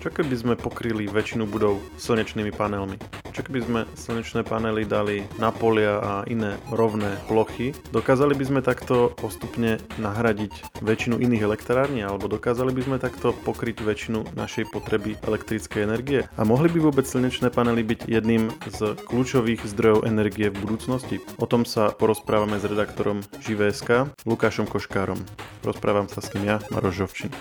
Čo keby sme pokryli väčšinu budov slnečnými panelmi? Čo keby sme slnečné panely dali na polia a iné rovné plochy? Dokázali by sme takto postupne nahradiť väčšinu iných elektrární alebo dokázali by sme takto pokryť väčšinu našej potreby elektrickej energie? A mohli by vôbec slnečné panely byť jedným z kľúčových zdrojov energie v budúcnosti? O tom sa porozprávame s redaktorom Živé.sk Lukášom Koškárom. Rozprávam sa s ním ja, Maroš Žovčin.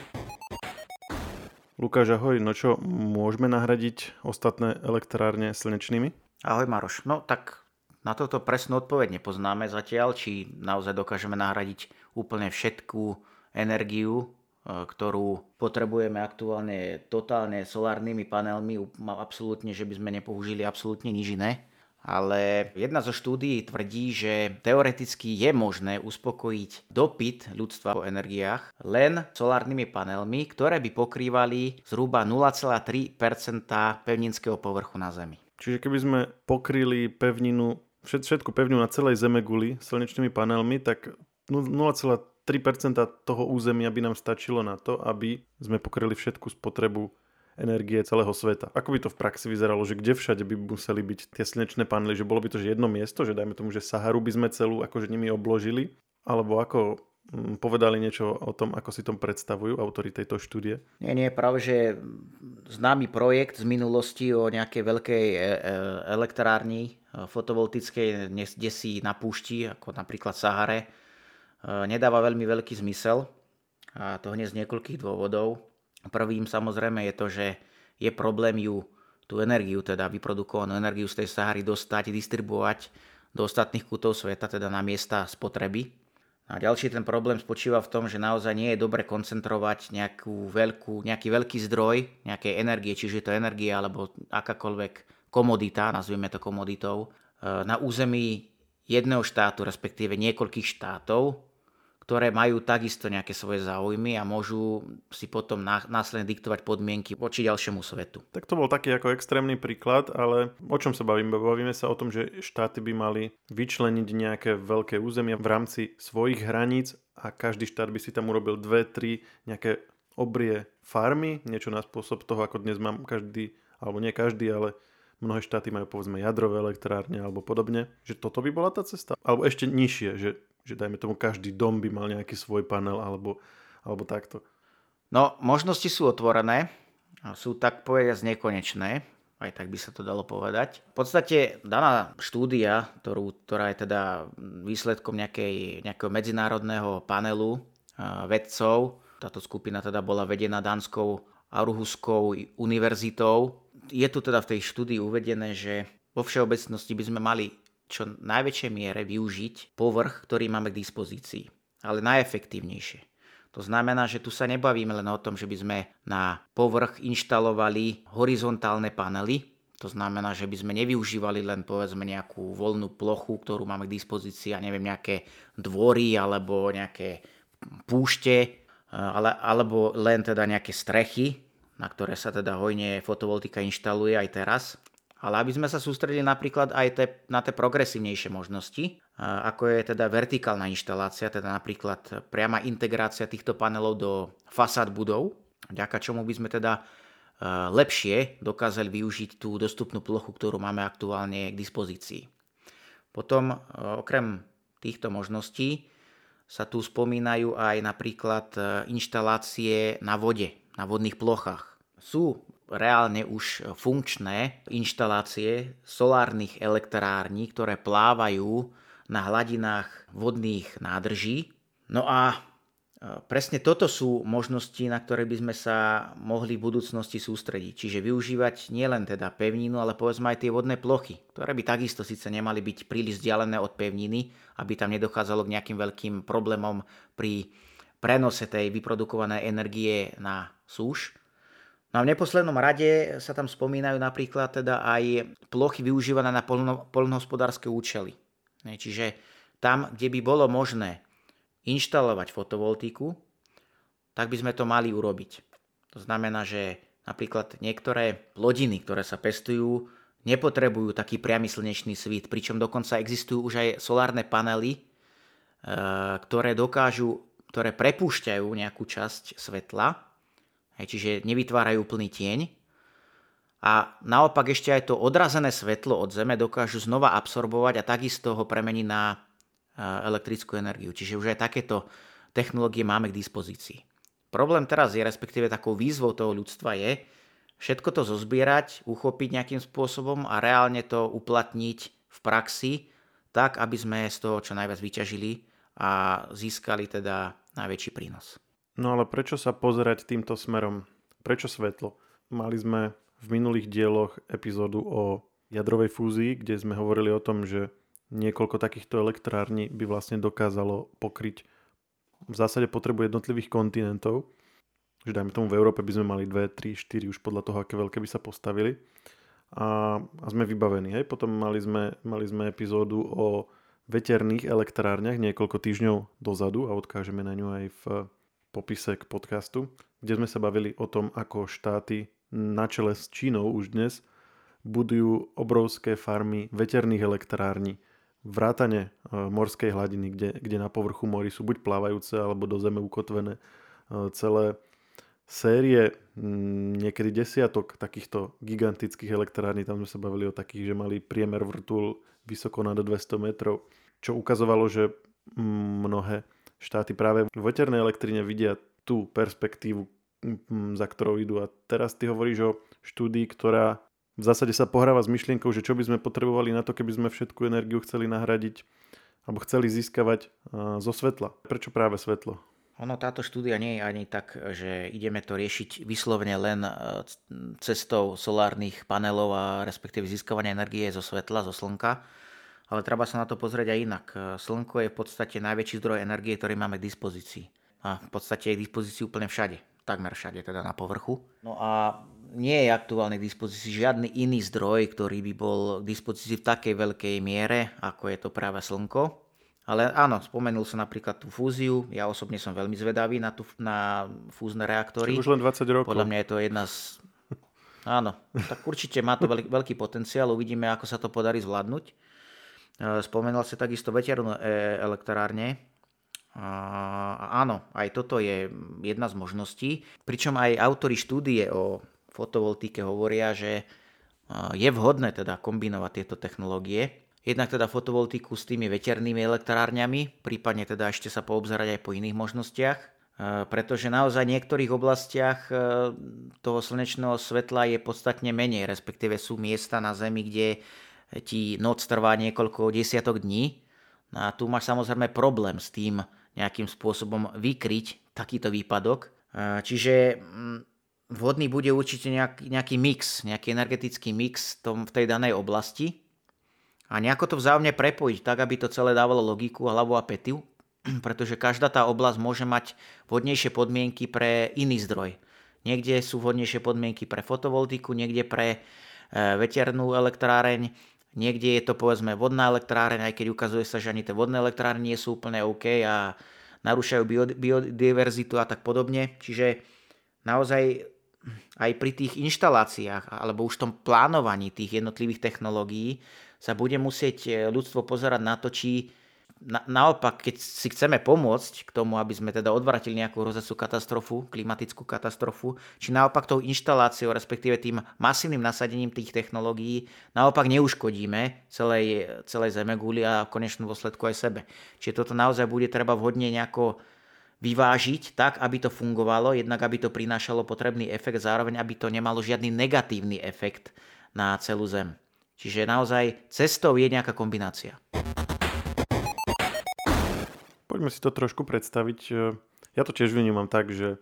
Lukáš, ahoj. No čo, môžeme nahradiť ostatné elektrárne slnečnými? Ahoj Maroš. No tak na toto presnú odpoveď nepoznáme zatiaľ, či naozaj dokážeme nahradiť úplne všetkú energiu, e, ktorú potrebujeme aktuálne totálne solárnymi panelmi, absolútne, že by sme nepoužili absolútne nič iné ale jedna zo štúdií tvrdí, že teoreticky je možné uspokojiť dopyt ľudstva po energiách len solárnymi panelmi, ktoré by pokrývali zhruba 0,3% pevninského povrchu na Zemi. Čiže keby sme pokryli pevninu, všetku pevninu na celej Zeme guli slnečnými panelmi, tak 0,3% toho územia by nám stačilo na to, aby sme pokryli všetku spotrebu energie celého sveta. Ako by to v praxi vyzeralo, že kde všade by museli byť tie slnečné panely, že bolo by to že jedno miesto, že dajme tomu, že Saharu by sme celú akože nimi obložili, alebo ako mm, povedali niečo o tom, ako si tom predstavujú autori tejto štúdie? Nie, nie, práve, že známy projekt z minulosti o nejakej veľkej e, e, elektrárni e, fotovoltickej, kde si na púšti, ako napríklad Sahare, nedáva veľmi veľký zmysel. A to hneď z niekoľkých dôvodov. Prvým samozrejme je to, že je problém ju, tú energiu, teda vyprodukovanú energiu z tej Sahary dostať, distribuovať do ostatných kútov sveta, teda na miesta spotreby. A ďalší ten problém spočíva v tom, že naozaj nie je dobre koncentrovať nejakú veľkú, nejaký veľký zdroj nejakej energie, čiže to energia alebo akákoľvek komodita, nazvieme to komoditou, e, na území jedného štátu, respektíve niekoľkých štátov, ktoré majú takisto nejaké svoje záujmy a môžu si potom následne diktovať podmienky voči ďalšiemu svetu. Tak to bol taký ako extrémny príklad, ale o čom sa bavíme? Bavíme sa o tom, že štáty by mali vyčleniť nejaké veľké územia v rámci svojich hraníc a každý štát by si tam urobil dve, tri nejaké obrie farmy, niečo na spôsob toho, ako dnes mám každý, alebo nie každý, ale mnohé štáty majú povedzme jadrové elektrárne alebo podobne, že toto by bola tá cesta. Alebo ešte nižšie, že že dajme tomu každý dom by mal nejaký svoj panel alebo, alebo takto. No, možnosti sú otvorené, sú tak povediať nekonečné, aj tak by sa to dalo povedať. V podstate daná štúdia, ktorú, ktorá je teda výsledkom nejakej, nejakého medzinárodného panelu vedcov, táto skupina teda bola vedená Dánskou Aarhuskou univerzitou. Je tu teda v tej štúdii uvedené, že vo všeobecnosti by sme mali čo najväčšej miere využiť povrch, ktorý máme k dispozícii, ale najefektívnejšie. To znamená, že tu sa nebavíme len o tom, že by sme na povrch inštalovali horizontálne panely, to znamená, že by sme nevyužívali len povedzme nejakú voľnú plochu, ktorú máme k dispozícii, a neviem, nejaké dvory alebo nejaké púšte, ale, alebo len teda nejaké strechy, na ktoré sa teda hojne fotovoltika inštaluje aj teraz ale aby sme sa sústredili napríklad aj te, na tie progresívnejšie možnosti, ako je teda vertikálna inštalácia, teda napríklad priama integrácia týchto panelov do fasád budov, vďaka čomu by sme teda lepšie dokázali využiť tú dostupnú plochu, ktorú máme aktuálne k dispozícii. Potom okrem týchto možností sa tu spomínajú aj napríklad inštalácie na vode, na vodných plochách. Sú reálne už funkčné inštalácie solárnych elektrární, ktoré plávajú na hladinách vodných nádrží. No a e, presne toto sú možnosti, na ktoré by sme sa mohli v budúcnosti sústrediť. Čiže využívať nielen teda pevninu, ale povedzme aj tie vodné plochy, ktoré by takisto síce nemali byť príliš vzdialené od pevniny, aby tam nedochádzalo k nejakým veľkým problémom pri prenose tej vyprodukovanej energie na súž, No a v neposlednom rade sa tam spomínajú napríklad teda aj plochy využívané na polnohospodárske účely. Čiže tam, kde by bolo možné inštalovať fotovoltiku, tak by sme to mali urobiť. To znamená, že napríklad niektoré plodiny, ktoré sa pestujú, nepotrebujú taký priamy slnečný svit, pričom dokonca existujú už aj solárne panely, e, ktoré dokážu, ktoré prepúšťajú nejakú časť svetla Hej, čiže nevytvárajú úplný tieň. A naopak ešte aj to odrazené svetlo od Zeme dokážu znova absorbovať a takisto ho premeniť na e, elektrickú energiu. Čiže už aj takéto technológie máme k dispozícii. Problém teraz je, respektíve takou výzvou toho ľudstva je, všetko to zozbierať, uchopiť nejakým spôsobom a reálne to uplatniť v praxi, tak aby sme z toho čo najviac vyťažili a získali teda najväčší prínos. No ale prečo sa pozerať týmto smerom? Prečo svetlo? Mali sme v minulých dieloch epizódu o jadrovej fúzii, kde sme hovorili o tom, že niekoľko takýchto elektrární by vlastne dokázalo pokryť v zásade potrebu jednotlivých kontinentov. Že dajme tomu v Európe by sme mali 2, 3, 4 už podľa toho, aké veľké by sa postavili. A, a sme vybavení. Hej? Potom mali sme, mali sme epizódu o veterných elektrárniach niekoľko týždňov dozadu a odkážeme na ňu aj v popise k podcastu, kde sme sa bavili o tom, ako štáty na čele s Čínou už dnes budujú obrovské farmy veterných elektrární, vrátane e, morskej hladiny, kde, kde na povrchu mori sú buď plávajúce alebo do zeme ukotvené e, celé série, niekedy desiatok takýchto gigantických elektrární, tam sme sa bavili o takých, že mali priemer vrtul vysoko nad 200 metrov, čo ukazovalo, že mnohé štáty práve v veternej elektrine vidia tú perspektívu, za ktorou idú. A teraz ty hovoríš o štúdii, ktorá v zásade sa pohráva s myšlienkou, že čo by sme potrebovali na to, keby sme všetku energiu chceli nahradiť alebo chceli získavať zo svetla. Prečo práve svetlo? Ono táto štúdia nie je ani tak, že ideme to riešiť vyslovene len e, cestou solárnych panelov a respektíve získavania energie zo svetla, zo slnka, ale treba sa na to pozrieť aj inak. E, slnko je v podstate najväčší zdroj energie, ktorý máme k dispozícii. A v podstate je k dispozícii úplne všade takmer všade, teda na povrchu. No a nie je aktuálne k dispozícii žiadny iný zdroj, ktorý by bol k dispozícii v takej veľkej miere, ako je to práve Slnko. Ale áno, spomenul som napríklad tú fúziu. Ja osobne som veľmi zvedavý na, tú, na fúzne reaktory. Už len 20 rokov. Podľa mňa je to jedna z... Áno, tak určite má to veľký, veľký potenciál. Uvidíme, ako sa to podarí zvládnuť. E, spomenul si takisto veternú e, elektrárne. A áno, aj toto je jedna z možností. Pričom aj autori štúdie o fotovoltike hovoria, že je vhodné teda kombinovať tieto technológie. Jednak teda fotovoltiku s tými veternými elektrárňami, prípadne teda ešte sa poobzerať aj po iných možnostiach, pretože naozaj v niektorých oblastiach toho slnečného svetla je podstatne menej, respektíve sú miesta na Zemi, kde ti noc trvá niekoľko desiatok dní. A tu máš samozrejme problém s tým, nejakým spôsobom vykryť takýto výpadok. Čiže mm, vhodný bude určite nejaký, nejaký mix, nejaký energetický mix tom, v tej danej oblasti a nejako to vzájomne prepojiť tak, aby to celé dávalo logiku, hlavu a petiu, pretože každá tá oblasť môže mať vhodnejšie podmienky pre iný zdroj. Niekde sú vhodnejšie podmienky pre fotovoltiku, niekde pre e, veternú elektráreň, Niekde je to povedzme vodná elektráreň, aj keď ukazuje sa, že ani tie vodné elektrárne nie sú úplne OK a narúšajú biodiverzitu a tak podobne. Čiže naozaj aj pri tých inštaláciách alebo už tom plánovaní tých jednotlivých technológií sa bude musieť ľudstvo pozerať na to, či na, naopak, keď si chceme pomôcť k tomu, aby sme teda odvratili nejakú hrozecú katastrofu, klimatickú katastrofu, či naopak tou inštaláciou, respektíve tým masívnym nasadením tých technológií, naopak neuškodíme celej, celej Zemeguli a v konečnom dôsledku aj sebe. Čiže toto naozaj bude treba vhodne nejako vyvážiť tak, aby to fungovalo, jednak aby to prinášalo potrebný efekt, zároveň aby to nemalo žiadny negatívny efekt na celú Zem. Čiže naozaj cestou je nejaká kombinácia. Poďme si to trošku predstaviť. E, ja to tiež vnímam tak, že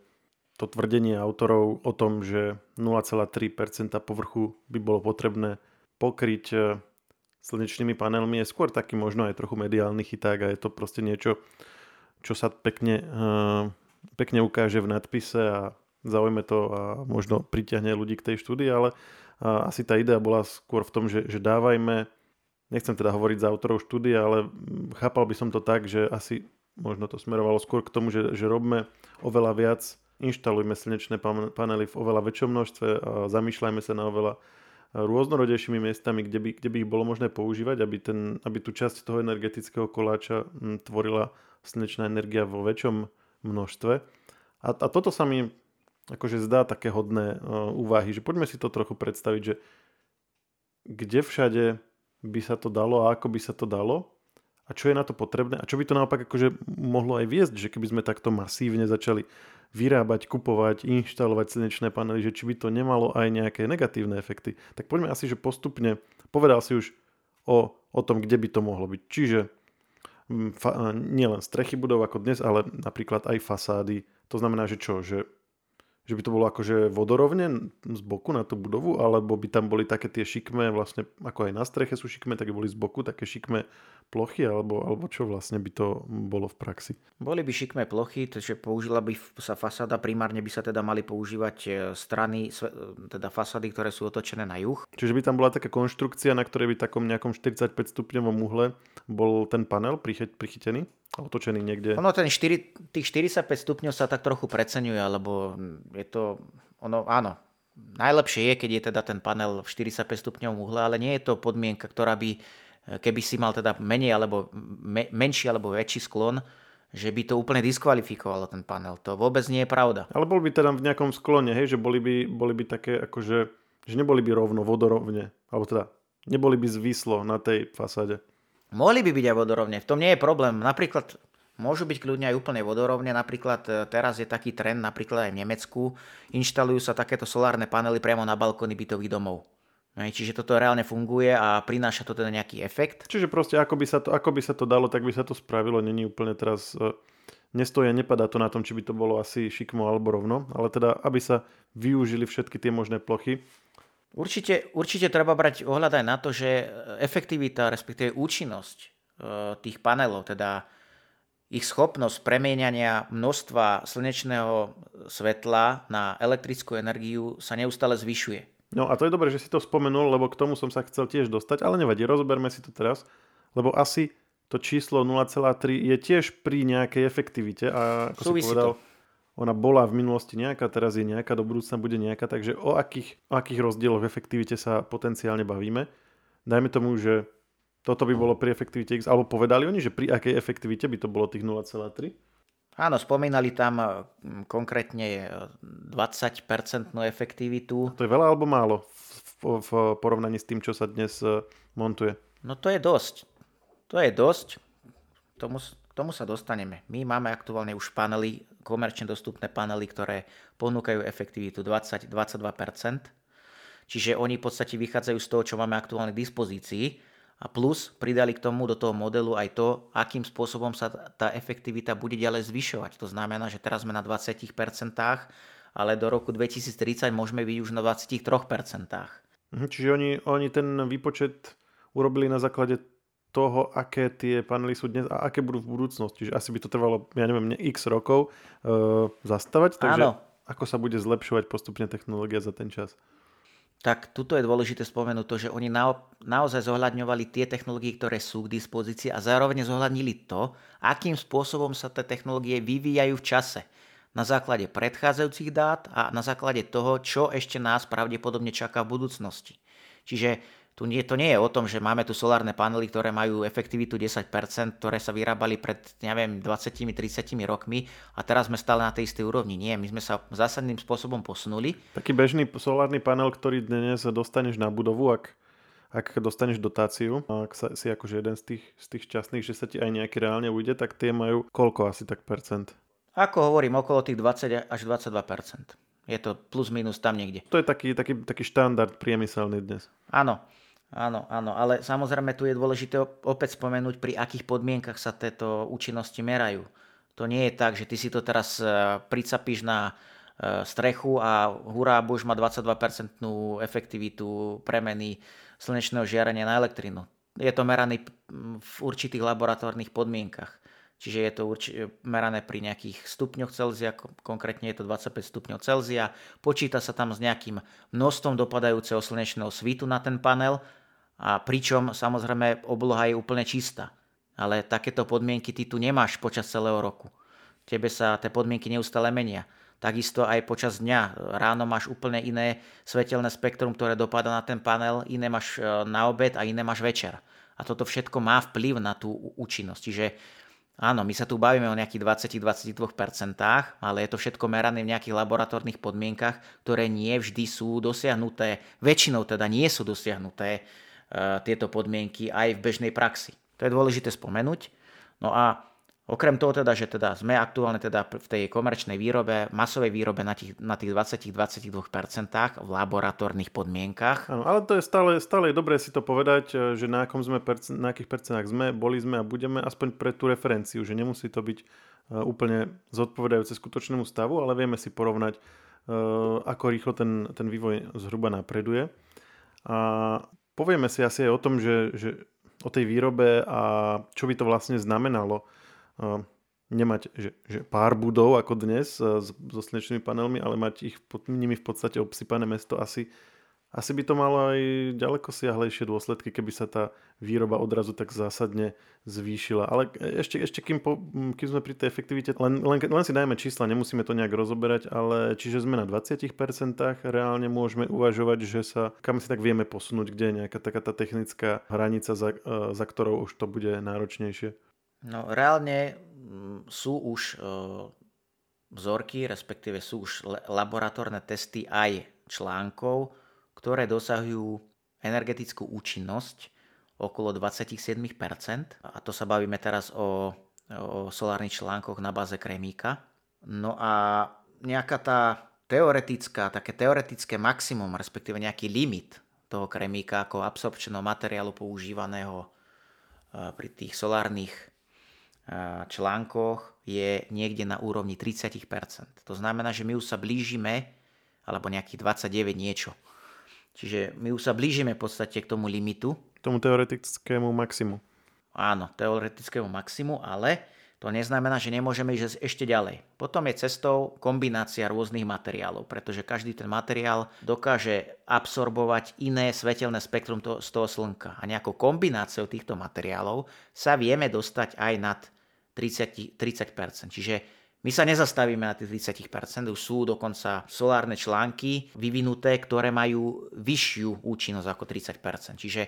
to tvrdenie autorov o tom, že 0,3% povrchu by bolo potrebné pokryť e, slnečnými panelmi je skôr taký možno aj trochu mediálny chyták a je to proste niečo, čo sa pekne, e, pekne ukáže v nadpise a zaujme to a možno pritiahne ľudí k tej štúdii, ale asi tá idea bola skôr v tom, že, že dávajme, nechcem teda hovoriť za autorov štúdie, ale chápal by som to tak, že asi možno to smerovalo skôr k tomu, že, že robme oveľa viac, inštalujme slnečné panely v oveľa väčšom množstve a zamýšľajme sa na oveľa rôznorodejšími miestami, kde by, kde by ich bolo možné používať, aby, ten, aby tú časť toho energetického koláča tvorila slnečná energia vo väčšom množstve. A, a toto sa mi akože zdá také hodné uh, úvahy, že poďme si to trochu predstaviť, že kde všade by sa to dalo a ako by sa to dalo a čo je na to potrebné a čo by to naopak akože mohlo aj viesť, že keby sme takto masívne začali vyrábať, kupovať, inštalovať slnečné panely, že či by to nemalo aj nejaké negatívne efekty. Tak poďme asi, že postupne, povedal si už o, o tom, kde by to mohlo byť. Čiže mm, fa, nielen strechy budov ako dnes, ale napríklad aj fasády. To znamená, že čo? Že že by to bolo akože vodorovne z boku na tú budovu, alebo by tam boli také tie šikmé, vlastne ako aj na streche sú šikmé, tak by boli z boku také šikmé plochy, alebo, alebo čo vlastne by to bolo v praxi? Boli by šikmé plochy, takže použila by sa fasáda, primárne by sa teda mali používať e, strany, teda fasády, ktoré sú otočené na juh. Čiže by tam bola taká konštrukcia, na ktorej by takom nejakom 45 stupňovom uhle bol ten panel prichytený? Otočený niekde. Ono ten 4, tých 45 stupňov sa tak trochu preceňuje, alebo je to, ono, áno, najlepšie je, keď je teda ten panel v 45 stupňovom uhle, ale nie je to podmienka, ktorá by, keby si mal teda menej alebo me, menší alebo väčší sklon, že by to úplne diskvalifikovalo ten panel. To vôbec nie je pravda. Ale bol by teda v nejakom sklone, hej, že boli by, boli by také akože, že neboli by rovno, vodorovne, alebo teda neboli by zvislo na tej fasáde. Mohli by byť aj vodorovne, v tom nie je problém. Napríklad môžu byť kľudne aj úplne vodorovne, napríklad e, teraz je taký trend, napríklad aj v Nemecku, inštalujú sa takéto solárne panely priamo na balkóny bytových domov. Čiže toto reálne funguje a prináša to teda nejaký efekt. Čiže proste ako by sa to, ako by sa to dalo, tak by sa to spravilo. Není úplne teraz, e, nestoja, nepadá to na tom, či by to bolo asi šikmo alebo rovno, ale teda, aby sa využili všetky tie možné plochy. Určite, určite treba brať ohľad aj na to, že efektivita, respektíve účinnosť e, tých panelov, teda ich schopnosť premieňania množstva slnečného svetla na elektrickú energiu sa neustále zvyšuje. No a to je dobré, že si to spomenul, lebo k tomu som sa chcel tiež dostať, ale nevadí, rozoberme si to teraz, lebo asi to číslo 0,3 je tiež pri nejakej efektivite a ako Súvisí si povedal, to. Ona bola v minulosti nejaká, teraz je nejaká, do budúcna bude nejaká, takže o akých, o akých rozdieloch v efektivite sa potenciálne bavíme. Dajme tomu, že toto by bolo pri efektivite X, alebo povedali oni, že pri akej efektivite by to bolo tých 0,3? Áno, spomínali tam mm, konkrétne 20% e, efektivitu. To je veľa alebo málo v, v porovnaní s tým, čo sa dnes e, montuje? No to je dosť. To je dosť. Tomu, tomu sa dostaneme. My máme aktuálne už panely, komerčne dostupné panely, ktoré ponúkajú efektivitu 20-22%. Čiže oni v podstate vychádzajú z toho, čo máme aktuálne k dispozícii a plus pridali k tomu do toho modelu aj to, akým spôsobom sa tá efektivita bude ďalej zvyšovať. To znamená, že teraz sme na 20%, ale do roku 2030 môžeme byť už na 23%. Mhm, čiže oni, oni ten výpočet urobili na základe toho, aké tie panely sú dnes a aké budú v budúcnosti. Čiže asi by to trvalo, ja neviem, x rokov uh, zastavať. Takže Áno. ako sa bude zlepšovať postupne technológia za ten čas? tak tuto je dôležité spomenúť to, že oni na, naozaj zohľadňovali tie technológie, ktoré sú k dispozícii a zároveň zohľadnili to, akým spôsobom sa tie technológie vyvíjajú v čase. Na základe predchádzajúcich dát a na základe toho, čo ešte nás pravdepodobne čaká v budúcnosti. Čiže tu nie, to nie je o tom, že máme tu solárne panely, ktoré majú efektivitu 10%, ktoré sa vyrábali pred, neviem, 20-30 rokmi a teraz sme stále na tej istej úrovni. Nie, my sme sa zásadným spôsobom posunuli. Taký bežný solárny panel, ktorý dnes dostaneš na budovu, ak, ak dostaneš dotáciu, ak sa, si akože jeden z tých, z tých šťastných, že sa ti aj nejaký reálne ujde, tak tie majú koľko asi tak percent? Ako hovorím, okolo tých 20 až 22% Je to plus minus tam niekde. To je taký, taký, taký štandard priemyselný dnes. Áno. Áno, áno, ale samozrejme tu je dôležité opäť spomenúť, pri akých podmienkach sa tieto účinnosti merajú. To nie je tak, že ty si to teraz e, pricapíš na e, strechu a hurá, budeš mať 22% efektivitu premeny slnečného žiarenia na elektrinu. Je to merané v určitých laboratórnych podmienkach. Čiže je to urči- merané pri nejakých stupňoch Celzia, konkrétne je to 25 stupňov Celzia. Počíta sa tam s nejakým množstvom dopadajúceho slnečného svitu na ten panel a pričom samozrejme obloha je úplne čistá. Ale takéto podmienky ty tu nemáš počas celého roku. Tebe sa tie podmienky neustále menia. Takisto aj počas dňa. Ráno máš úplne iné svetelné spektrum, ktoré dopada na ten panel, iné máš e, na obed a iné máš večer. A toto všetko má vplyv na tú účinnosť. Čiže Áno, my sa tu bavíme o nejakých 20-22%, ale je to všetko merané v nejakých laboratórnych podmienkach, ktoré nie vždy sú dosiahnuté, väčšinou teda nie sú dosiahnuté uh, tieto podmienky aj v bežnej praxi. To je dôležité spomenúť. No a Okrem toho teda, že teda sme aktuálne teda v tej komerčnej výrobe, masovej výrobe na tých, na tých 20-22% v laboratórnych podmienkach. Áno, ale to je stále, stále je dobré si to povedať, e, že na, akom sme percent, na akých percentách sme, boli sme a budeme, aspoň pre tú referenciu, že nemusí to byť e, úplne zodpovedajúce skutočnému stavu, ale vieme si porovnať, e, ako rýchlo ten, ten vývoj zhruba napreduje. A povieme si asi aj o tom, že, že o tej výrobe a čo by to vlastne znamenalo nemať že, že pár budov ako dnes so slnečnými panelmi, ale mať ich pod nimi v podstate obsypané mesto asi, asi by to malo aj ďaleko siahlejšie dôsledky, keby sa tá výroba odrazu tak zásadne zvýšila. Ale ešte, ešte kým, po, kým sme pri tej efektivite, len, len, len si dajme čísla, nemusíme to nejak rozoberať, ale čiže sme na 20%, reálne môžeme uvažovať, že sa kam si tak vieme posunúť, kde je nejaká taká tá technická hranica, za, za ktorou už to bude náročnejšie. No reálne mm, sú už e, vzorky, respektíve sú už laboratórne testy aj článkov, ktoré dosahujú energetickú účinnosť okolo 27%. A to sa bavíme teraz o, o solárnych článkoch na báze kremíka. No a nejaká tá teoretická, také teoretické maximum, respektíve nejaký limit toho kremíka ako absorpčného materiálu používaného e, pri tých solárnych článkoch je niekde na úrovni 30%. To znamená, že my už sa blížime, alebo nejakých 29 niečo. Čiže my už sa blížime v podstate k tomu limitu. K tomu teoretickému maximu. Áno, teoretickému maximu, ale to neznamená, že nemôžeme ísť ešte ďalej. Potom je cestou kombinácia rôznych materiálov, pretože každý ten materiál dokáže absorbovať iné svetelné spektrum to, z toho slnka. A nejakou kombináciou týchto materiálov sa vieme dostať aj nad 30, 30%. Čiže my sa nezastavíme na tých 30%, už sú dokonca solárne články vyvinuté, ktoré majú vyššiu účinnosť ako 30%. Čiže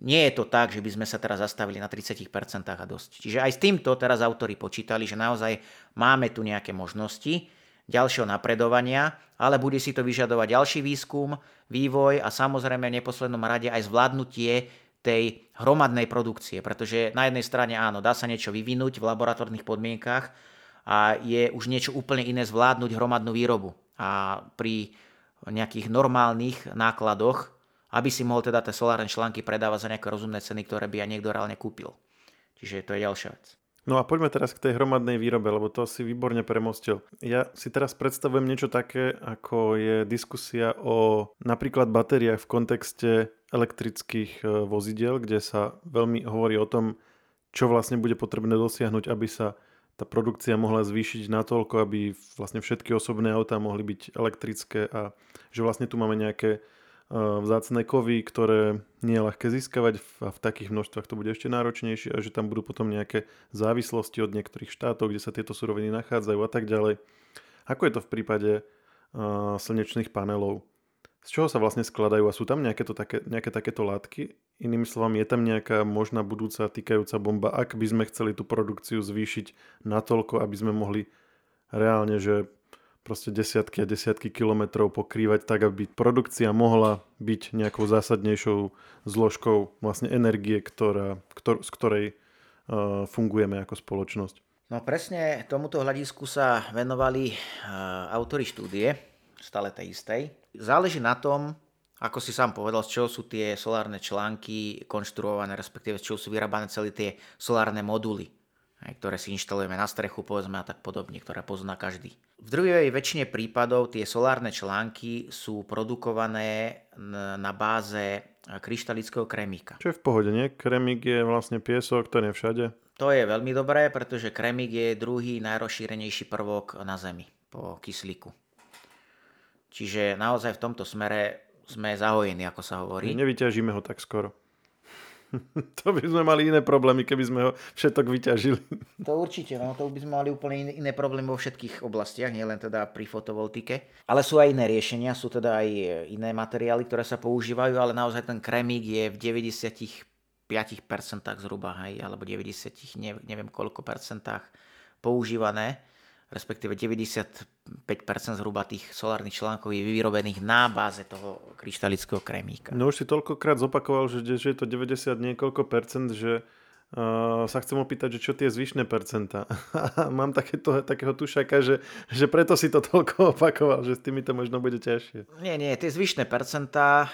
nie je to tak, že by sme sa teraz zastavili na 30% a dosť. Čiže aj s týmto teraz autori počítali, že naozaj máme tu nejaké možnosti ďalšieho napredovania, ale bude si to vyžadovať ďalší výskum, vývoj a samozrejme v neposlednom rade aj zvládnutie tej hromadnej produkcie, pretože na jednej strane áno, dá sa niečo vyvinúť v laboratórnych podmienkach a je už niečo úplne iné zvládnuť hromadnú výrobu. A pri nejakých normálnych nákladoch, aby si mohol teda tie solárne články predávať za nejaké rozumné ceny, ktoré by aj niekto reálne kúpil. Čiže to je ďalšia vec. No a poďme teraz k tej hromadnej výrobe, lebo to si výborne premostil. Ja si teraz predstavujem niečo také, ako je diskusia o napríklad batériách v kontexte elektrických e, vozidiel, kde sa veľmi hovorí o tom, čo vlastne bude potrebné dosiahnuť, aby sa tá produkcia mohla zvýšiť natoľko, aby vlastne všetky osobné autá mohli byť elektrické a že vlastne tu máme nejaké vzácne kovy, ktoré nie je ľahké získavať a v takých množstvách to bude ešte náročnejšie a že tam budú potom nejaké závislosti od niektorých štátov, kde sa tieto suroviny nachádzajú a tak ďalej. Ako je to v prípade uh, slnečných panelov? Z čoho sa vlastne skladajú a sú tam nejaké, to také, nejaké takéto látky? Inými slovami, je tam nejaká možná budúca týkajúca bomba, ak by sme chceli tú produkciu zvýšiť natoľko, aby sme mohli reálne, že proste desiatky a desiatky kilometrov pokrývať tak, aby produkcia mohla byť nejakou zásadnejšou zložkou vlastne energie, ktorá, ktor, z ktorej uh, fungujeme ako spoločnosť. No presne tomuto hľadisku sa venovali uh, autory štúdie, stále tej istej. Záleží na tom, ako si sám povedal, z čoho sú tie solárne články konštruované, respektíve z čoho sú vyrábané celé tie solárne moduly ktoré si inštalujeme na strechu, povedzme a tak podobne, ktoré pozná každý. V druhej väčšine prípadov tie solárne články sú produkované na báze kryštalického kremíka. Čo je v pohode, nie? Kremík je vlastne piesok, to je všade. To je veľmi dobré, pretože kremík je druhý najrozšírenejší prvok na Zemi po kyslíku. Čiže naozaj v tomto smere sme zahojení, ako sa hovorí. Nevyťažíme ho tak skoro. to by sme mali iné problémy, keby sme ho všetok vyťažili. To určite, no to by sme mali úplne iné, iné problémy vo všetkých oblastiach, nielen teda pri fotovoltike. Ale sú aj iné riešenia, sú teda aj iné materiály, ktoré sa používajú, ale naozaj ten kremík je v 95% 5% zhruba, hej, alebo 90, neviem koľko percentách používané, respektíve 95% zhruba tých solárnych článkov je vyrobených na báze toho kryštalického kremíka. No už si toľkokrát zopakoval, že, že je to 90 niekoľko percent, že Uh, sa chcem opýtať, že čo tie zvyšné percentá. Mám takéto, takého tušaka, že, že preto si to toľko opakoval, že s tými to možno bude ťažšie. Nie, nie, tie zvyšné percentá uh,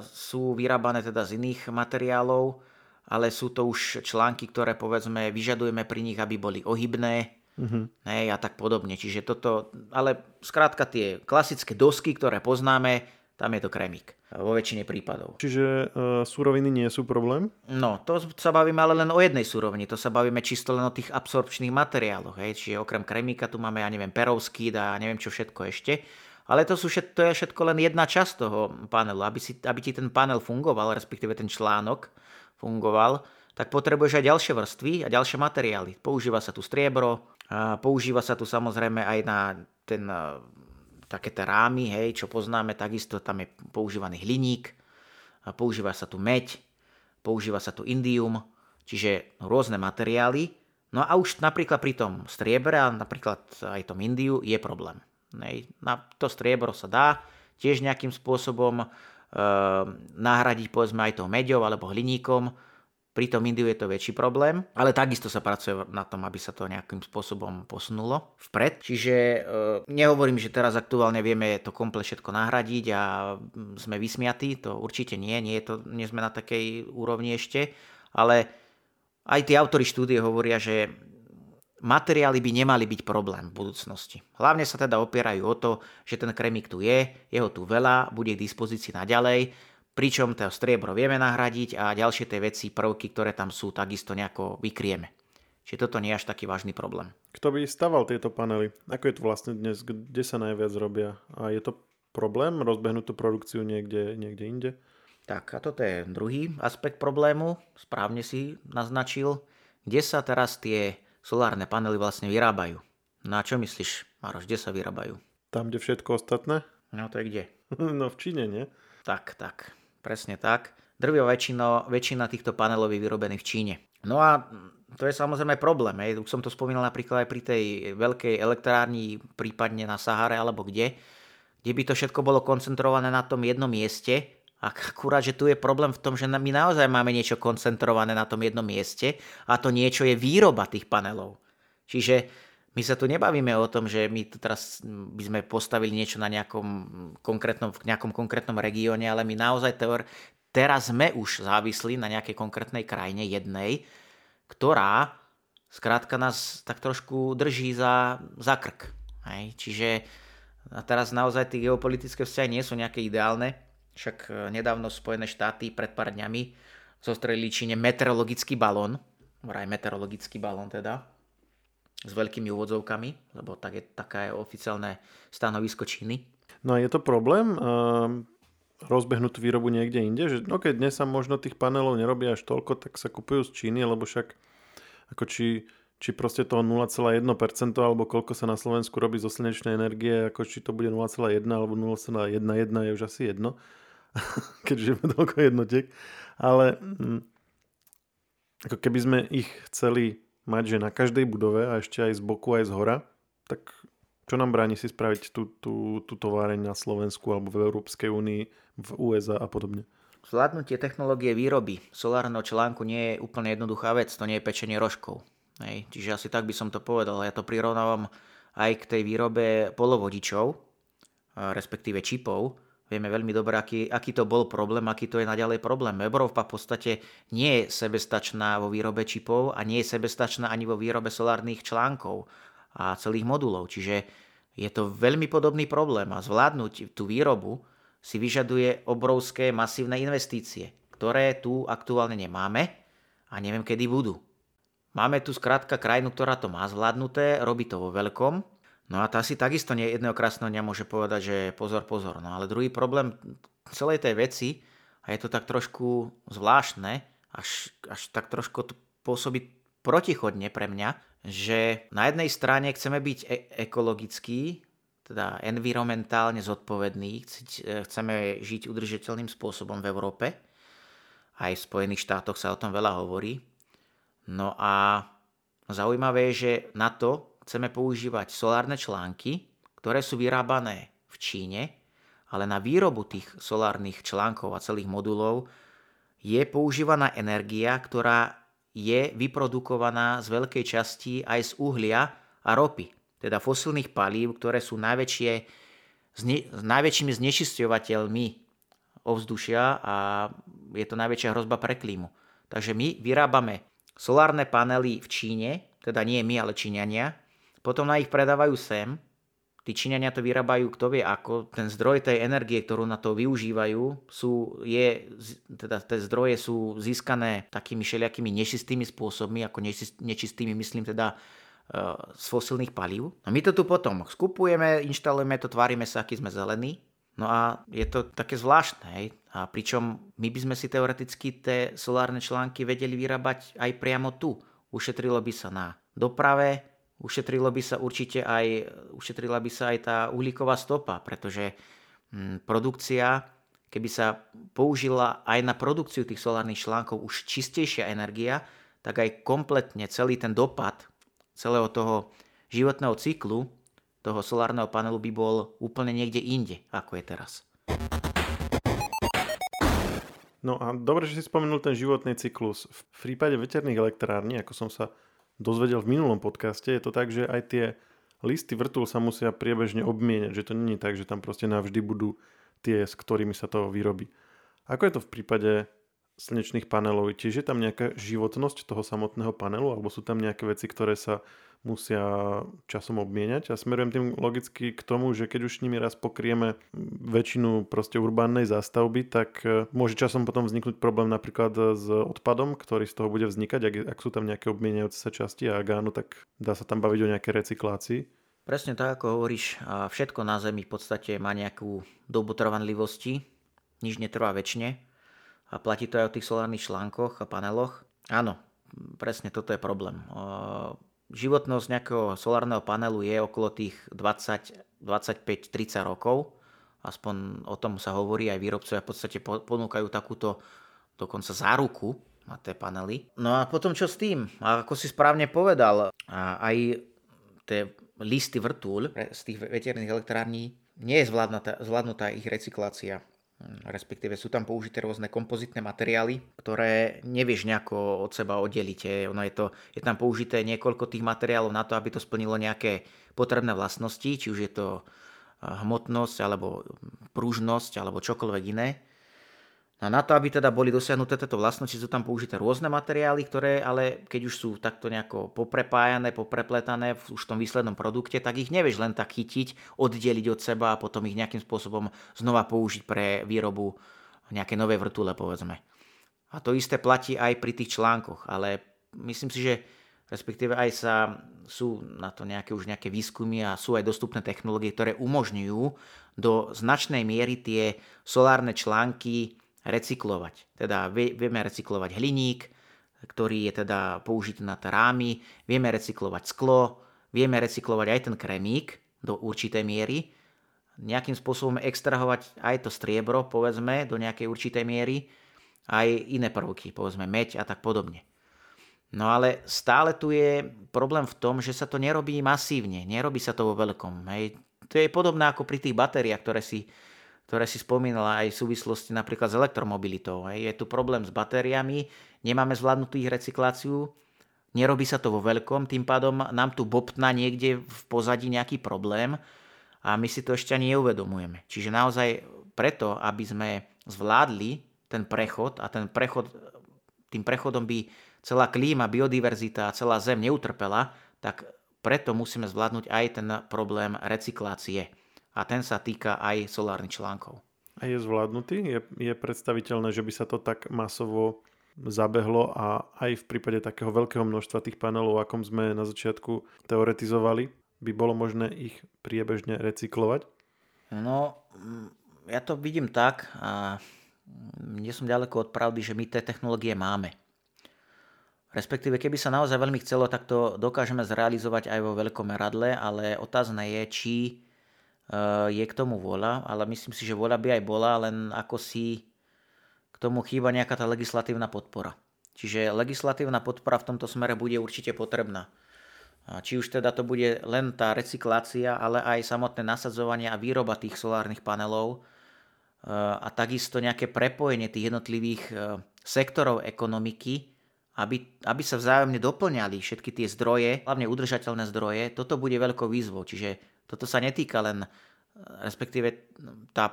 sú vyrábané teda z iných materiálov, ale sú to už články, ktoré povedzme vyžadujeme pri nich, aby boli ohybné, uh-huh. ne, a tak podobne. Čiže toto, ale skrátka tie klasické dosky, ktoré poznáme, tam je to kremík vo väčšine prípadov. Čiže uh, suroviny nie sú problém? No, to sa bavíme ale len o jednej surovini, to sa bavíme čisto len o tých absorpčných materiáloch. Hej. Čiže okrem kremíka tu máme, ja neviem, perovský a neviem čo všetko ešte. Ale to, sú všetko, to je všetko len jedna časť toho panelu. Aby, si, aby ti ten panel fungoval, respektíve ten článok fungoval, tak potrebuješ aj ďalšie vrstvy a ďalšie materiály. Používa sa tu striebro, používa sa tu samozrejme aj na ten také tie rámy, hej, čo poznáme, takisto tam je používaný hliník, používa sa tu meď, používa sa tu indium, čiže rôzne materiály. No a už napríklad pri tom striebre a napríklad aj tom indiu je problém. Hej. Na to striebro sa dá tiež nejakým spôsobom e, nahradiť povedzme aj tou meďou alebo hliníkom, pri tom Indiu je to väčší problém, ale takisto sa pracuje na tom, aby sa to nejakým spôsobom posunulo vpred. Čiže e, nehovorím, že teraz aktuálne vieme to komple všetko nahradiť a mm, sme vysmiatí, to určite nie, nie, je to, nie sme na takej úrovni ešte, ale aj tí autory štúdie hovoria, že materiály by nemali byť problém v budúcnosti. Hlavne sa teda opierajú o to, že ten kremik tu je, jeho tu veľa, bude k dispozícii naďalej, pričom to striebro vieme nahradiť a ďalšie tie veci, prvky, ktoré tam sú, takisto nejako vykrieme. Čiže toto nie je až taký vážny problém. Kto by staval tieto panely? Ako je to vlastne dnes? Kde sa najviac robia? A je to problém rozbehnúť tú produkciu niekde, niekde inde? Tak a toto je druhý aspekt problému. Správne si naznačil. Kde sa teraz tie solárne panely vlastne vyrábajú? Na čo myslíš, Maroš, kde sa vyrábajú? Tam, kde všetko ostatné? No to je kde? no v Číne, nie? Tak, tak. Presne tak. Drvivá väčšina, väčšina týchto panelov je vyrobených v Číne. No a to je samozrejme problém. Hej. Už som to spomínal napríklad aj pri tej veľkej elektrárni, prípadne na Sahare alebo kde, kde by to všetko bolo koncentrované na tom jednom mieste. A akurát, že tu je problém v tom, že my naozaj máme niečo koncentrované na tom jednom mieste a to niečo je výroba tých panelov. Čiže my sa tu nebavíme o tom, že my tu teraz by sme postavili niečo na nejakom konkrétnom, v nejakom konkrétnom regióne, ale my naozaj teor, teraz sme už závislí na nejakej konkrétnej krajine jednej, ktorá skrátka nás tak trošku drží za, za krk. Hej? Čiže a teraz naozaj tie geopolitické vzťahy nie sú nejaké ideálne. Však e, nedávno Spojené štáty pred pár dňami zostrelili Číne meteorologický balón, vraj meteorologický balón teda, s veľkými úvodzovkami, lebo tak je, taká je oficiálne stanovisko Číny. No a je to problém uh, rozbehnúť výrobu niekde inde? Že, no keď dnes sa možno tých panelov nerobí až toľko, tak sa kupujú z Číny, lebo však ako či, či proste toho 0,1% alebo koľko sa na Slovensku robí zo slnečnej energie, ako či to bude 0,1 alebo 0,11 je už asi jedno, keď žijeme toľko jednotiek. Ale hm, ako keby sme ich chceli mať, že na každej budove a ešte aj z boku, aj z hora, tak čo nám bráni si spraviť tú, tú, tú továreň na Slovensku alebo v Európskej únii, v USA a podobne? Zvládnutie technológie výroby solárneho článku nie je úplne jednoduchá vec, to nie je pečenie rožkov. Hej. Čiže asi tak by som to povedal. Ja to prirovnávam aj k tej výrobe polovodičov, respektíve čipov, Vieme veľmi dobre, aký, aký to bol problém, aký to je naďalej problém. Európa v podstate nie je sebestačná vo výrobe čipov a nie je sebestačná ani vo výrobe solárnych článkov a celých modulov. Čiže je to veľmi podobný problém a zvládnuť tú výrobu si vyžaduje obrovské masívne investície, ktoré tu aktuálne nemáme a neviem kedy budú. Máme tu skrátka krajinu, ktorá to má zvládnuté, robí to vo veľkom, No a tá si takisto nie jedného krásneho dňa môže povedať, že pozor, pozor. No ale druhý problém celej tej veci, a je to tak trošku zvláštne, až, až tak trošku to pôsobí protichodne pre mňa, že na jednej strane chceme byť e- ekologický, teda environmentálne zodpovedný, chceme žiť udržiteľným spôsobom v Európe, Aj v Spojených štátoch sa o tom veľa hovorí. No a zaujímavé je, že na to chceme používať solárne články, ktoré sú vyrábané v Číne, ale na výrobu tých solárnych článkov a celých modulov je používaná energia, ktorá je vyprodukovaná z veľkej časti aj z uhlia a ropy, teda fosilných palív, ktoré sú najväčšie, zne, najväčšími znečisťovateľmi ovzdušia a je to najväčšia hrozba pre klímu. Takže my vyrábame solárne panely v Číne, teda nie my, ale Číňania, potom na ich predávajú sem Tí Číňania to vyrábajú, kto vie ako. Ten zdroj tej energie, ktorú na to využívajú, sú, je, teda tie zdroje sú získané takými všelijakými nečistými spôsobmi, ako nečistými myslím teda e, z fosilných palív. A my to tu potom skupujeme, inštalujeme to, tvárime sa, aký sme zelení. No a je to také zvláštne. Hej? A pričom my by sme si teoreticky tie solárne články vedeli vyrábať aj priamo tu. Ušetrilo by sa na doprave, ušetrilo by sa určite aj, ušetrila by sa aj tá uhlíková stopa, pretože hm, produkcia, keby sa použila aj na produkciu tých solárnych článkov už čistejšia energia, tak aj kompletne celý ten dopad celého toho životného cyklu toho solárneho panelu by bol úplne niekde inde, ako je teraz. No a dobre, že si spomenul ten životný cyklus. V prípade veterných elektrární, ako som sa dozvedel v minulom podcaste, je to tak, že aj tie listy vrtul sa musia priebežne obmieniať, že to není tak, že tam proste navždy budú tie, s ktorými sa to vyrobí. Ako je to v prípade slnečných panelov? Tiež je tam nejaká životnosť toho samotného panelu, alebo sú tam nejaké veci, ktoré sa musia časom obmieniať. A smerujem tým logicky k tomu, že keď už nimi raz pokrieme väčšinu proste urbánnej zástavby, tak e, môže časom potom vzniknúť problém napríklad s odpadom, ktorý z toho bude vznikať, ak, ak sú tam nejaké obmieniajúce sa časti a ak áno, tak dá sa tam baviť o nejaké recyklácii. Presne tak, ako hovoríš, všetko na Zemi v podstate má nejakú dobu trvanlivosti, nič netrvá väčšine a platí to aj o tých solárnych článkoch a paneloch. Áno, presne toto je problém životnosť nejakého solárneho panelu je okolo tých 20, 25, 30 rokov. Aspoň o tom sa hovorí, aj výrobcovia v podstate ponúkajú takúto dokonca záruku na tie panely. No a potom čo s tým? A ako si správne povedal, aj tie listy vrtúľ z tých veterných elektrární nie je zvládnutá, zvládnutá ich recyklácia respektíve sú tam použité rôzne kompozitné materiály, ktoré nevieš nejako od seba oddeliť. Ono je, to, je tam použité niekoľko tých materiálov na to, aby to splnilo nejaké potrebné vlastnosti, či už je to eh, hmotnosť, alebo pružnosť, alebo čokoľvek iné. A na to, aby teda boli dosiahnuté tieto vlastnosti, sú tam použité rôzne materiály, ktoré ale keď už sú takto nejako poprepájané, poprepletané v už tom výslednom produkte, tak ich nevieš len tak chytiť, oddeliť od seba a potom ich nejakým spôsobom znova použiť pre výrobu nejaké nové vrtule, povedzme. A to isté platí aj pri tých článkoch, ale myslím si, že respektíve aj sa sú na to nejaké už nejaké výskumy a sú aj dostupné technológie, ktoré umožňujú do značnej miery tie solárne články recyklovať. Teda vieme recyklovať hliník, ktorý je teda použitý na rámy, vieme recyklovať sklo, vieme recyklovať aj ten kremík do určitej miery, nejakým spôsobom extrahovať aj to striebro, povedzme, do nejakej určitej miery, aj iné prvky, povedzme meď a tak podobne. No ale stále tu je problém v tom, že sa to nerobí masívne, nerobí sa to vo veľkom. Hej. To je podobné ako pri tých batériách, ktoré si ktoré si spomínala aj v súvislosti napríklad s elektromobilitou. Je tu problém s batériami, nemáme zvládnutú ich recykláciu, nerobí sa to vo veľkom, tým pádom nám tu bobtná niekde v pozadí nejaký problém a my si to ešte ani neuvedomujeme. Čiže naozaj preto, aby sme zvládli ten prechod a ten prechod, tým prechodom by celá klíma, biodiverzita a celá Zem neutrpela, tak preto musíme zvládnuť aj ten problém recyklácie a ten sa týka aj solárnych článkov. A je zvládnutý? Je, je predstaviteľné, že by sa to tak masovo zabehlo a aj v prípade takého veľkého množstva tých panelov, akom sme na začiatku teoretizovali, by bolo možné ich priebežne recyklovať? No, ja to vidím tak a nie som ďaleko od pravdy, že my tie technológie máme. Respektíve, keby sa naozaj veľmi chcelo, tak to dokážeme zrealizovať aj vo veľkom meradle, ale otázne je, či je k tomu vola, ale myslím si, že vola by aj bola, len ako si k tomu chýba nejaká tá legislatívna podpora. Čiže legislatívna podpora v tomto smere bude určite potrebná. Či už teda to bude len tá recyklácia, ale aj samotné nasadzovanie a výroba tých solárnych panelov e, a takisto nejaké prepojenie tých jednotlivých e, sektorov ekonomiky, aby, aby sa vzájomne doplňali všetky tie zdroje, hlavne udržateľné zdroje, toto bude veľkou výzvou. Čiže toto sa netýka len, e, respektíve tá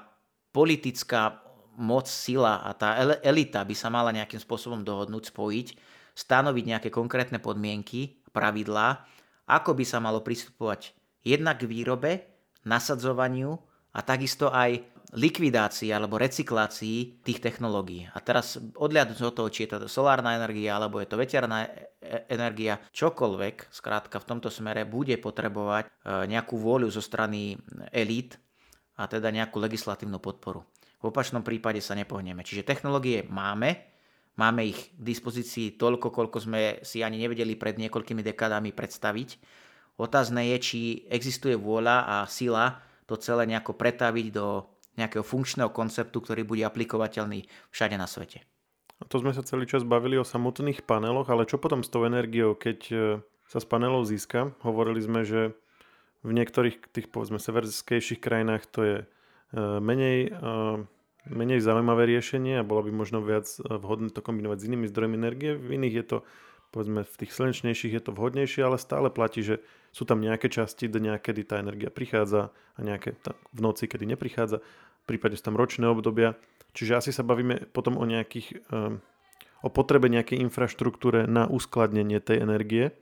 politická moc, sila a tá elita by sa mala nejakým spôsobom dohodnúť, spojiť, stanoviť nejaké konkrétne podmienky, pravidlá, ako by sa malo pristupovať jednak k výrobe, nasadzovaniu a takisto aj likvidácii alebo recyklácii tých technológií. A teraz odliadnúť od toho, či je to solárna energia alebo je to veterná e, energia, čokoľvek, skrátka v tomto smere bude potrebovať e, nejakú vôľu zo strany elít a teda nejakú legislatívnu podporu. V opačnom prípade sa nepohneme. Čiže technológie máme, Máme ich k dispozícii toľko, koľko sme si ani nevedeli pred niekoľkými dekádami predstaviť. Otázne je, či existuje vôľa a sila to celé nejako pretaviť do nejakého funkčného konceptu, ktorý bude aplikovateľný všade na svete. A to sme sa celý čas bavili o samotných paneloch, ale čo potom s tou energiou, keď e, sa z panelov získa? Hovorili sme, že v niektorých tých povedzme severskejších krajinách to je e, menej e, menej zaujímavé riešenie a bolo by možno viac vhodné to kombinovať s inými zdrojmi energie. V iných je to, povedzme v tých slnečnejších je to vhodnejšie, ale stále platí, že sú tam nejaké časti dňa, kedy tá energia prichádza a nejaké v noci, kedy neprichádza. V prípade sú tam ročné obdobia. Čiže asi sa bavíme potom o nejakých um, o potrebe nejakej infraštruktúre na uskladnenie tej energie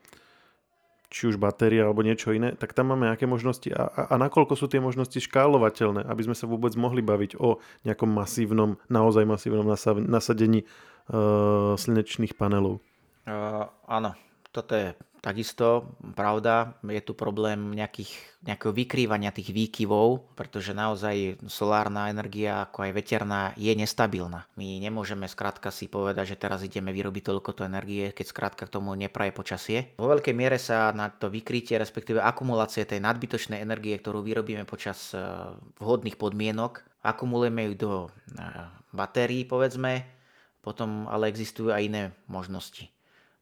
či už batéria alebo niečo iné, tak tam máme aké možnosti a, a, a nakoľko sú tie možnosti škálovateľné, aby sme sa vôbec mohli baviť o nejakom masívnom, naozaj masívnom nasadení uh, slnečných panelov. Uh, áno, toto je takisto pravda. Je tu problém nejakých, nejakého vykrývania tých výkyvov, pretože naozaj solárna energia, ako aj veterná, je nestabilná. My nemôžeme skrátka si povedať, že teraz ideme vyrobiť toľko to energie, keď skrátka k tomu nepraje počasie. Vo veľkej miere sa na to vykrytie, respektíve akumulácie tej nadbytočnej energie, ktorú vyrobíme počas eh, vhodných podmienok, akumulujeme ju do eh, batérií, povedzme, potom ale existujú aj iné možnosti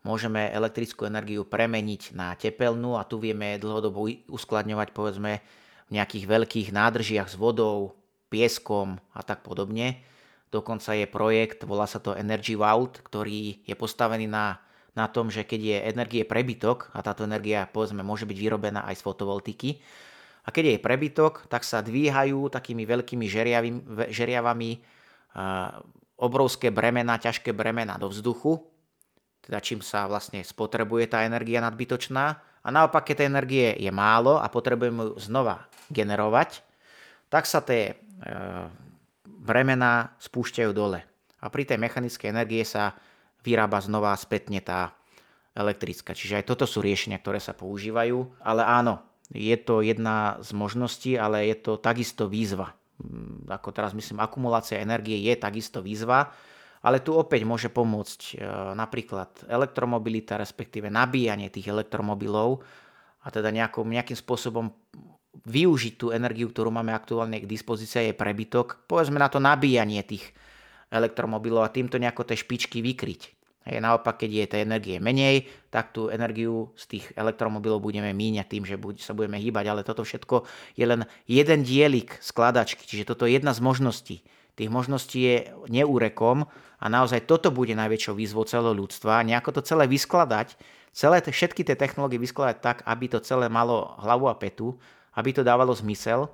môžeme elektrickú energiu premeniť na tepelnú a tu vieme dlhodobo uskladňovať povedzme v nejakých veľkých nádržiach s vodou, pieskom a tak podobne. Dokonca je projekt, volá sa to Energy Vault, ktorý je postavený na, na tom, že keď je energie prebytok, a táto energia povedzme môže byť vyrobená aj z fotovoltiky, a keď je prebytok, tak sa dvíhajú takými veľkými žeriavami obrovské bremena, ťažké bremena do vzduchu teda čím sa vlastne spotrebuje tá energia nadbytočná. A naopak, keď tej energie je málo a potrebujeme ju znova generovať, tak sa tie e, bremená spúšťajú dole. A pri tej mechanickej energie sa vyrába znova spätne tá elektrická. Čiže aj toto sú riešenia, ktoré sa používajú. Ale áno, je to jedna z možností, ale je to takisto výzva. Mm, ako teraz myslím, akumulácia energie je takisto výzva ale tu opäť môže pomôcť e, napríklad elektromobilita, respektíve nabíjanie tých elektromobilov a teda nejakou, nejakým spôsobom využiť tú energiu, ktorú máme aktuálne k dispozícii, je prebytok, povedzme na to nabíjanie tých elektromobilov a týmto nejako tie špičky vykryť. Hej, naopak, keď je tej energie menej, tak tú energiu z tých elektromobilov budeme míňať tým, že sa budeme hýbať, ale toto všetko je len jeden dielik skladačky, čiže toto je jedna z možností. Tých možností je neúrekom a naozaj toto bude najväčšou výzvou celého ľudstva. Nejako to celé vyskladať, celé všetky tie technológie vyskladať tak, aby to celé malo hlavu a petu, aby to dávalo zmysel,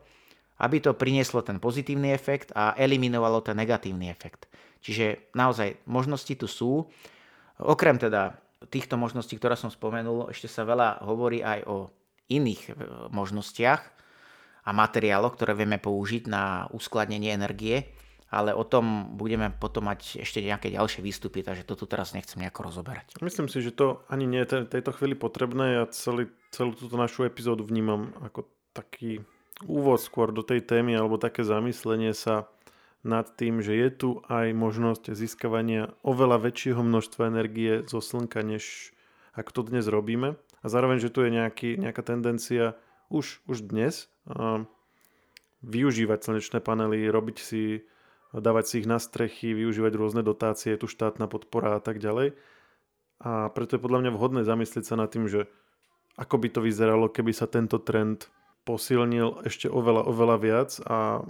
aby to prinieslo ten pozitívny efekt a eliminovalo ten negatívny efekt. Čiže naozaj možnosti tu sú. Okrem teda týchto možností, ktoré som spomenul, ešte sa veľa hovorí aj o iných e, možnostiach a materiáloch, ktoré vieme použiť na uskladnenie energie ale o tom budeme potom mať ešte nejaké ďalšie výstupy, takže to tu teraz nechcem nejako rozoberať. Myslím si, že to ani nie je tejto chvíli potrebné. Ja celý, celú túto našu epizódu vnímam ako taký úvod skôr do tej témy alebo také zamyslenie sa nad tým, že je tu aj možnosť získavania oveľa väčšieho množstva energie zo slnka, než ak to dnes robíme. A zároveň, že tu je nejaký, nejaká tendencia už, už dnes uh, využívať slnečné panely, robiť si dávať si ich na strechy, využívať rôzne dotácie, tu štátna podpora a tak ďalej. A preto je podľa mňa vhodné zamyslieť sa nad tým, že ako by to vyzeralo, keby sa tento trend posilnil ešte oveľa, oveľa viac a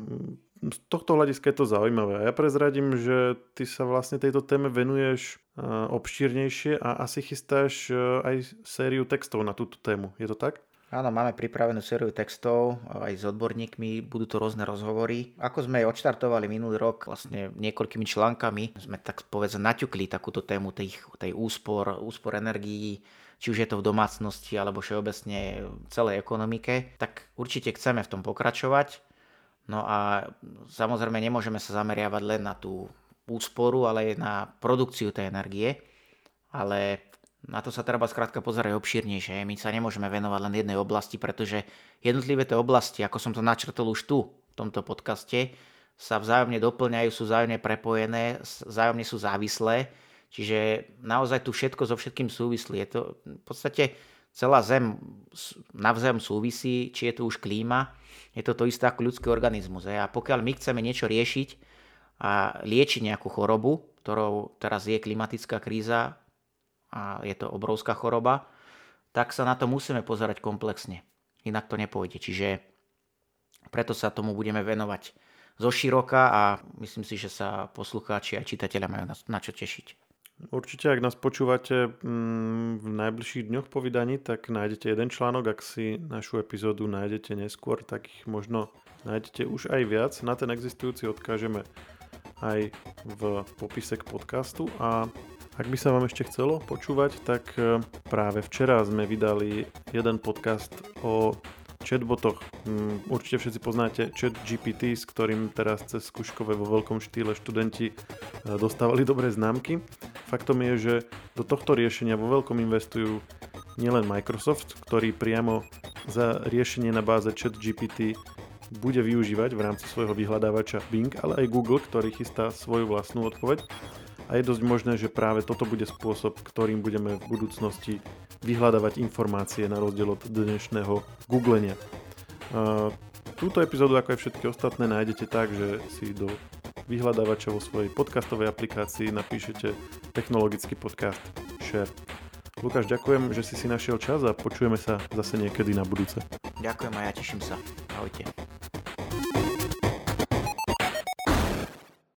z tohto hľadiska je to zaujímavé. A ja prezradím, že ty sa vlastne tejto téme venuješ obšírnejšie a asi chystáš aj sériu textov na túto tému. Je to tak? Áno, máme pripravenú sériu textov aj s odborníkmi, budú to rôzne rozhovory. Ako sme odštartovali minulý rok vlastne niekoľkými článkami, sme tak povedz naťukli takúto tému tej, tej úspor, úspor energií, či už je to v domácnosti alebo všeobecne v celej ekonomike, tak určite chceme v tom pokračovať. No a samozrejme nemôžeme sa zameriavať len na tú úsporu, ale aj na produkciu tej energie. Ale na to sa treba skrátka pozerať obšírnejšie. My sa nemôžeme venovať len jednej oblasti, pretože jednotlivé tie oblasti, ako som to načrtol už tu, v tomto podcaste, sa vzájomne doplňajú, sú vzájomne prepojené, vzájomne sú závislé. Čiže naozaj tu všetko so všetkým súvislí. Je to v podstate celá Zem navzájom súvisí, či je tu už klíma, je to to isté ako ľudský organizmus. A pokiaľ my chceme niečo riešiť a liečiť nejakú chorobu, ktorou teraz je klimatická kríza, a je to obrovská choroba, tak sa na to musíme pozerať komplexne. Inak to nepôjde. Čiže preto sa tomu budeme venovať zo široka a myslím si, že sa poslucháči a čitatelia majú na, čo tešiť. Určite, ak nás počúvate mm, v najbližších dňoch po vydaní, tak nájdete jeden článok. Ak si našu epizódu nájdete neskôr, tak ich možno nájdete už aj viac. Na ten existujúci odkážeme aj v popise k podcastu a ak by sa vám ešte chcelo počúvať, tak e, práve včera sme vydali jeden podcast o chatbotoch. Mm, určite všetci poznáte chat GPT, s ktorým teraz cez skúškové vo veľkom štýle študenti e, dostávali dobré známky. Faktom je, že do tohto riešenia vo veľkom investujú nielen Microsoft, ktorý priamo za riešenie na báze chat GPT bude využívať v rámci svojho vyhľadávača Bing, ale aj Google, ktorý chystá svoju vlastnú odpoveď a je dosť možné, že práve toto bude spôsob, ktorým budeme v budúcnosti vyhľadávať informácie na rozdiel od dnešného googlenia. Túto epizódu, ako aj všetky ostatné, nájdete tak, že si do vyhľadávača vo svojej podcastovej aplikácii napíšete technologický podcast Share. Lukáš, ďakujem, že si si našiel čas a počujeme sa zase niekedy na budúce. Ďakujem a ja teším sa. Ahojte.